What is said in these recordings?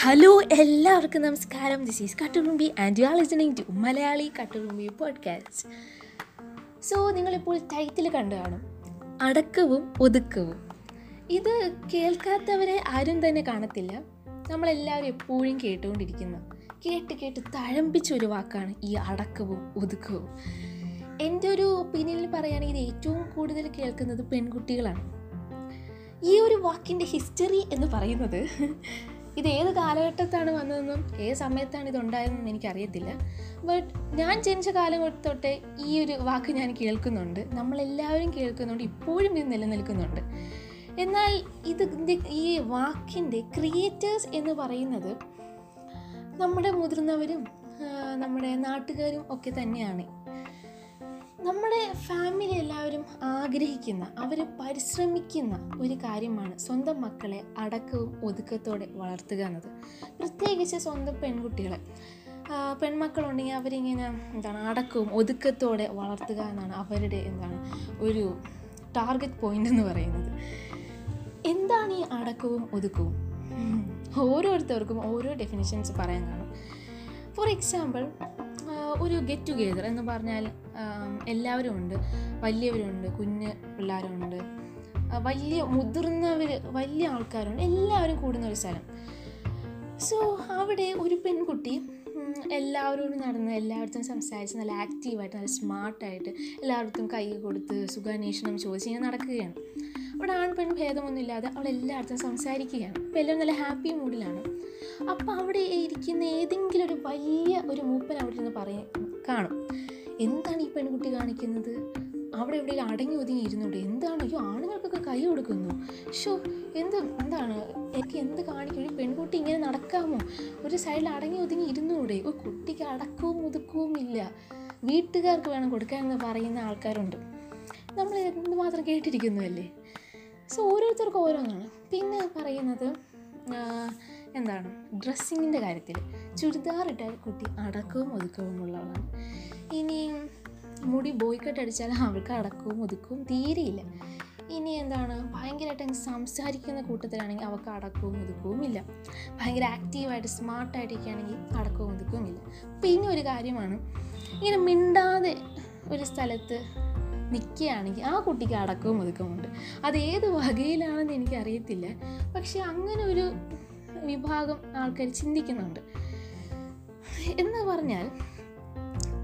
Hello എല്ലാവർക്കും നമസ്കാരം. This is Katturumbi and you are listening to Malayali Katturumbi podcast so നിങ്ങളിപ്പോൾ title കണ്ടു കാണും അടക്കവും ഒതുക്കവും. ഇത് കേൾക്കാത്തവരെ ആരും തന്നെ കാണത്തില്ല. നമ്മളെല്ലാവരും എപ്പോഴും കേട്ടുകൊണ്ടിരിക്കുന്നു. കേട്ട് കേട്ട് തഴമ്പിച്ച ഒരു വാക്കാണ് ഈ അടക്കവും ഒതുക്കവും. എന്റെ ഒരു ഒപ്പീനിയനിൽ പറയുകയാണെങ്കിൽ ഇത് ഏറ്റവും കൂടുതൽ കേൾക്കുന്നത് പെൺകുട്ടികളാണ്. ഈ ഒരു വാക്കിന്റെ ഹിസ്റ്ററി എന്ന് പറയുന്നത് ഇത് ഏത് കാലഘട്ടത്താണ് വന്നതെന്നും ഏത് സമയത്താണ് ഇത് ഉണ്ടായതെന്നും എനിക്കറിയത്തില്ല. ബട്ട് ഞാൻ ജനിച്ച കാലം തൊട്ടേ ഈ ഒരു വാക്ക് ഞാൻ കേൾക്കുന്നുണ്ട്. നമ്മളെല്ലാവരും കേൾക്കുന്നുണ്ട്. ഇപ്പോഴും ഇത് നിലനിൽക്കുന്നുണ്ട്. എന്നാൽ ഇത് ഈ വാക്കിന്റെ ക്രിയേറ്റേഴ്സ് എന്ന് പറയുന്നത് നമ്മുടെ മുതിർന്നവരും നമ്മുടെ നാട്ടുകാരും ഒക്കെ തന്നെയാണ്. നമ്മുടെ ഫാമിലി എല്ലാവരും ആഗ്രഹിക്കുന്ന അവർ പരിശ്രമിക്കുന്ന ഒരു കാര്യമാണ് സ്വന്തം മക്കളെ അടക്കവും ഒതുക്കത്തോടെ വളർത്തുക എന്നത്. പ്രത്യേകിച്ച് സ്വന്തം പെൺകുട്ടികളെ. പെൺമക്കളുണ്ടെങ്കിൽ അവരിങ്ങനെ എന്താണ് അടക്കവും ഒതുക്കത്തോടെ വളർത്തുക എന്നാണ് അവരുടെ എന്താണ് ഒരു ടാർഗറ്റ് പോയിന്റ് എന്ന് പറയുന്നത്. എന്താണ് ഈ അടക്കവും ഒതുക്കവും? ഓരോരുത്തർക്കും ഓരോ ഡെഫിനിഷൻസ് പറയാൻ കാണും. ഫോർ എക്സാമ്പിൾ ഒരു ഗെറ്റ് ടുഗെദർ എന്ന് പറഞ്ഞാൽ എല്ലാവരും ഉണ്ട് വലിയവരുണ്ട് കുഞ്ഞ് പിള്ളേരുണ്ട്. വലിയ മുതിർന്നവർ വലിയ ആൾക്കാരുണ്ട്. എല്ലാവരും കൂടുന്ന ഒരു സ്ഥലം. സോ അവിടെ ഒരു പെൺകുട്ടി എല്ലാവരോടും നടന്ന് എല്ലായിടത്തും സംസാരിച്ച് നല്ല ആക്റ്റീവായിട്ട് നല്ല സ്മാർട്ടായിട്ട് എല്ലായിടത്തും കൈ കൊടുത്ത് സുഖാന്വേഷണം ചോദിച്ച് ഇങ്ങനെ നടക്കുകയാണ്. അവിടെ ആൺ പെൺ ഭേദമൊന്നുമില്ലാതെ അവൾ എല്ലായിടത്തും സംസാരിക്കുകയാണ്. അപ്പോൾ എല്ലാവരും നല്ല ഹാപ്പി മൂഡിലാണ് അപ്പോൾ അവിടെ ഇരിക്കുന്ന ഏതെങ്കിലും ഒരു വലിയ ഒരു മൂപ്പൻ അവിടെ നിന്ന് പറയ കാണും. എന്താണ് ഈ പെൺകുട്ടി കാണിക്കുന്നത്? അവിടെ എവിടെയെങ്കിലും അടങ്ങി ഒതുങ്ങി ഇരുന്നുണ്ട് എന്താണ്? അയ്യോ ആണുങ്ങൾക്കൊക്കെ കൈ കൊടുക്കുന്നു. ഷോ എന്ത് എന്താണ്? എനിക്ക് എന്ത് കാണിക്കും ഒരു പെൺകുട്ടി ഇങ്ങനെ നടക്കാമോ? ഒരു സൈഡിൽ അടങ്ങി ഒതുങ്ങി ഇരുന്നൂടെ ഒരു കുട്ടിക്ക് അടക്കവും ഒതുക്കവും ഇല്ല. വീട്ടുകാർക്ക് വേണം കൊടുക്കാൻ എന്ന് പറയുന്ന ആൾക്കാരുണ്ട്. നമ്മൾ എന്തുമാത്രം കേട്ടിരിക്കുന്നുവല്ലേ സോ ഓരോരുത്തർക്കും ഓരോന്നാണ്. പിന്നെ പറയുന്നത് എന്താണ്? ഡ്രസ്സിങ്ങിന്റെ കാര്യത്തിൽ ചുരിദാർ ഇട്ടാൽ കുട്ടി അടക്കവും ഒതുക്കവും ഉള്ളവളാണ്. ഇനി മുടി ബോയ്ക്കട്ട് അടിച്ചാൽ അവൾക്ക് അടക്കവും ഒതുക്കവും തീരെയില്ല. ഇനി എന്താണ്? ഭയങ്കരമായിട്ട് അങ്ങ് സംസാരിക്കുന്ന കൂട്ടത്തിലാണെങ്കിൽ അവൾക്ക് അടക്കവും ഒതുക്കവും ഇല്ല. ഭയങ്കര ആക്റ്റീവായിട്ട് സ്മാർട്ടായിട്ടൊക്കെയാണെങ്കിൽ അടക്കവും ഒതുക്കവും ഇല്ല. പിന്നെ ഒരു കാര്യമാണ് ഇങ്ങനെ മിണ്ടാതെ ഒരു സ്ഥലത്ത് നിൽക്കുകയാണെങ്കിൽ ആ കുട്ടിക്ക് അടക്കവും ഒതുക്കമുണ്ട് അത് ഏത് വകയിലാണെന്ന് എനിക്കറിയത്തില്ല. പക്ഷെ അങ്ങനെ ഒരു വിഭാഗം ആൾക്കാർ ചിന്തിക്കുന്നുണ്ട്. എന്ന് പറഞ്ഞാൽ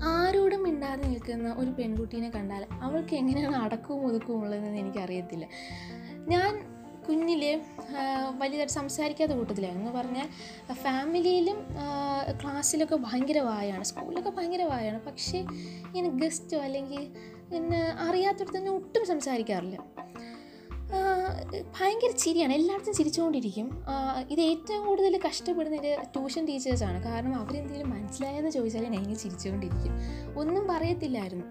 ആരോടും മിണ്ടാതെ നിൽക്കുന്ന ഒരു പെൺകുട്ടീനെ കണ്ടാൽ അവൾക്ക് എങ്ങനെയാണ് അടക്കവും ഒതുക്കവും ഉള്ളതെന്ന് എനിക്കറിയത്തില്ല. ഞാൻ കുഞ്ഞിലെ വലിയതായിട്ട് സംസാരിക്കാത്ത കൂട്ടത്തിലായിരുന്നു. എന്ന് പറഞ്ഞാൽ ഫാമിലിയിലും ക്ലാസ്സിലൊക്കെ ഭയങ്കര വായാണ്. സ്കൂളിലൊക്കെ ഭയങ്കര വായാണ്. പക്ഷേ ഇങ്ങനെ ഗസ്റ്റോ അല്ലെങ്കിൽ പിന്നെ അറിയാത്തടത്ത് തന്നെ ഒട്ടും സംസാരിക്കാറില്ല. ഭയങ്കര ചിരിയാണ്. എല്ലായിടത്തും ചിരിച്ചുകൊണ്ടിരിക്കും. ഇത് ഏറ്റവും കൂടുതൽ കഷ്ടപ്പെടുന്ന ഒരു ട്യൂഷൻ ടീച്ചേഴ്സാണ്. കാരണം അവരെന്തെങ്കിലും മനസ്സിലായെന്ന് ചോദിച്ചാൽ ഞാൻ ചിരിച്ചുകൊണ്ടിരിക്കും. ഒന്നും പറയത്തില്ലായിരുന്നു.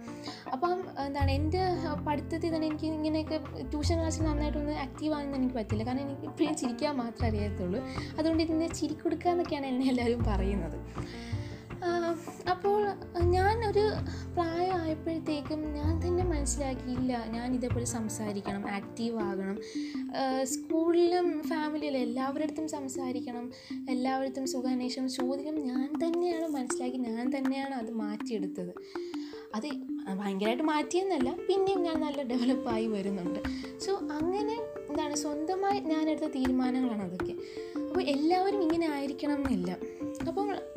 അപ്പം എന്താണ് എന്റെ പഠിത്തത്തിൽ തന്നെ എനിക്ക് ഇങ്ങനെയൊക്കെ ട്യൂഷൻ ക്ലാസ്സിൽ നന്നായിട്ടൊന്ന് ആക്റ്റീവ് ആണെന്ന് എനിക്ക് പറ്റില്ല. കാരണം എനിക്ക് ഇപ്പോഴും ചിരിക്കാൻ മാത്രമേ അറിയത്തുള്ളൂ. അതുകൊണ്ട് ഇതിനെ ചിരിക്കൊടുക്കുക എന്നൊക്കെയാണ് എന്നെ എല്ലാവരും പറയുന്നത്. മനസ്സിലാക്കിയില്ല. ഞാൻ ഇതേപോലെ സംസാരിക്കണം ആക്റ്റീവ് ആകണം. സ്കൂളിലും ഫാമിലിയിലും എല്ലാവരുടെ അടുത്തും സംസാരിക്കണം എല്ലാവരുടെ സുഖാന്വേഷണം ചോദിക്കണം. ഞാൻ തന്നെയാണ് മനസ്സിലാക്കി ഞാൻ തന്നെയാണ് അത് മാറ്റിയെടുത്തത്. അത് ഭയങ്കരമായിട്ട് മാറ്റിയെന്നല്ല പിന്നെയും ഞാൻ നല്ല ഡെവലപ്പായി വരുന്നുണ്ട്. സോ അങ്ങനെ എന്താണ് സ്വന്തമായി ഞാനെടുത്ത തീരുമാനങ്ങളാണ് അതൊക്കെ. അപ്പോൾ എല്ലാവരും ഇങ്ങനെ ആയിരിക്കണം എന്നില്ല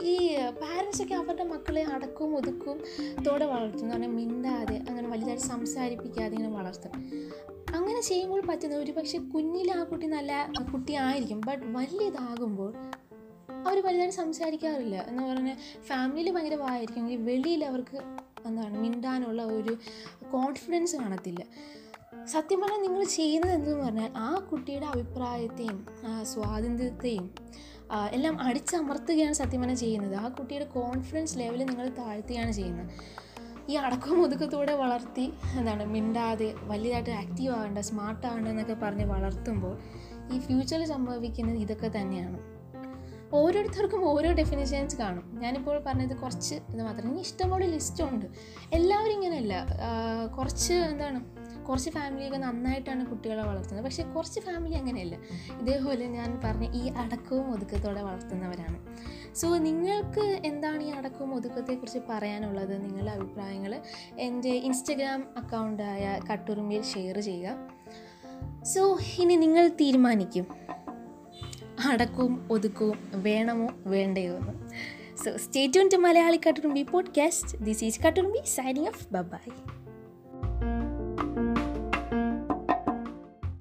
ഈ പാരൻസൊക്കെ അവരുടെ മക്കളെ അടക്കവും ഒതുക്കവും തോടെ വളർത്തും എന്ന് പറഞ്ഞാൽ മിണ്ടാതെ അങ്ങനെ വലുതായിട്ട് സംസാരിപ്പിക്കാതെ ഇങ്ങനെ വളർത്തും. അങ്ങനെ ചെയ്യുമ്പോൾ പറ്റുന്ന ഒരു പക്ഷേ കുഞ്ഞിലെ ആ കുട്ടി നല്ല കുട്ടിയായിരിക്കും ബട്ട് വലിയതാകുമ്പോൾ അവർ വലുതായിട്ട് സംസാരിക്കാറില്ല. എന്ന് പറഞ്ഞാൽ ഫാമിലിയിൽ ഭയങ്കര വായിരിക്കും വെളിയിൽ അവർക്ക് എന്താണ് മിണ്ടാനുള്ള ഒരു കോൺഫിഡൻസ് കാണത്തില്ല. സത്യം പറഞ്ഞാൽ നിങ്ങൾ ചെയ്യുന്നത് എന്തെന്ന് പറഞ്ഞാൽ ആ കുട്ടിയുടെ അഭിപ്രായത്തെയും സ്വാതന്ത്ര്യത്തെയും എല്ലാം അടിച്ചമർത്തുകയാണ് സത്യം പറഞ്ഞാൽ ചെയ്യുന്നത്. ആ കുട്ടിയുടെ കോൺഫിഡൻസ് ലെവൽ നിങ്ങൾ താഴ്ത്തുകയാണ് ചെയ്യുന്നത്. ഈ അടക്കവും ഒതുക്കത്തോടെ വളർത്തി എന്താണ് മിണ്ടാതെ വലിയതായിട്ട് ആക്റ്റീവ് ആകേണ്ട സ്മാർട്ട് ആകേണ്ട എന്നൊക്കെ പറഞ്ഞ് വളർത്തുമ്പോൾ ഈ ഫ്യൂച്ചറിൽ സംഭവിക്കുന്നത് ഇതൊക്കെ തന്നെയാണ്. ഓരോരുത്തർക്കും ഓരോ ഡെഫിനിഷൻസ് കാണും. ഞാനിപ്പോൾ പറഞ്ഞത് കുറച്ച് ഇത് മാത്രം. ഇനി ഇഷ്ടംപോലെ ലിസ്റ്റുണ്ട് എല്ലാവരും ഇങ്ങനെയല്ല. കുറച്ച് എന്താണ് കുറച്ച് ഫാമിലിയൊക്കെ നന്നായിട്ടാണ് കുട്ടികളെ വളർത്തുന്നത്. പക്ഷേ കുറച്ച് ഫാമിലി അങ്ങനെയല്ല. ഇതേപോലെ ഞാൻ പറഞ്ഞ ഈ അടക്കവും ഒതുക്കത്തോടെ വളർത്തുന്നവരാണ്. സോ നിങ്ങൾക്ക് എന്താണ് ഈ അടക്കവും ഒതുക്കത്തെക്കുറിച്ച് പറയാനുള്ളത്? നിങ്ങളുടെ അഭിപ്രായങ്ങൾ എന്റെ ഇൻസ്റ്റഗ്രാം അക്കൗണ്ടായ കട്ടുറുമ്പിൽ ഷെയർ ചെയ്യുക. സോ ഇനി നിങ്ങൾ തീരുമാനിക്കും. അടക്കവും ഒതുക്കവും വേണമോ വേണ്ടയോ എന്ന്. So stay tune to Malayali Katturumbi podcast this is Katturumbi signing off bye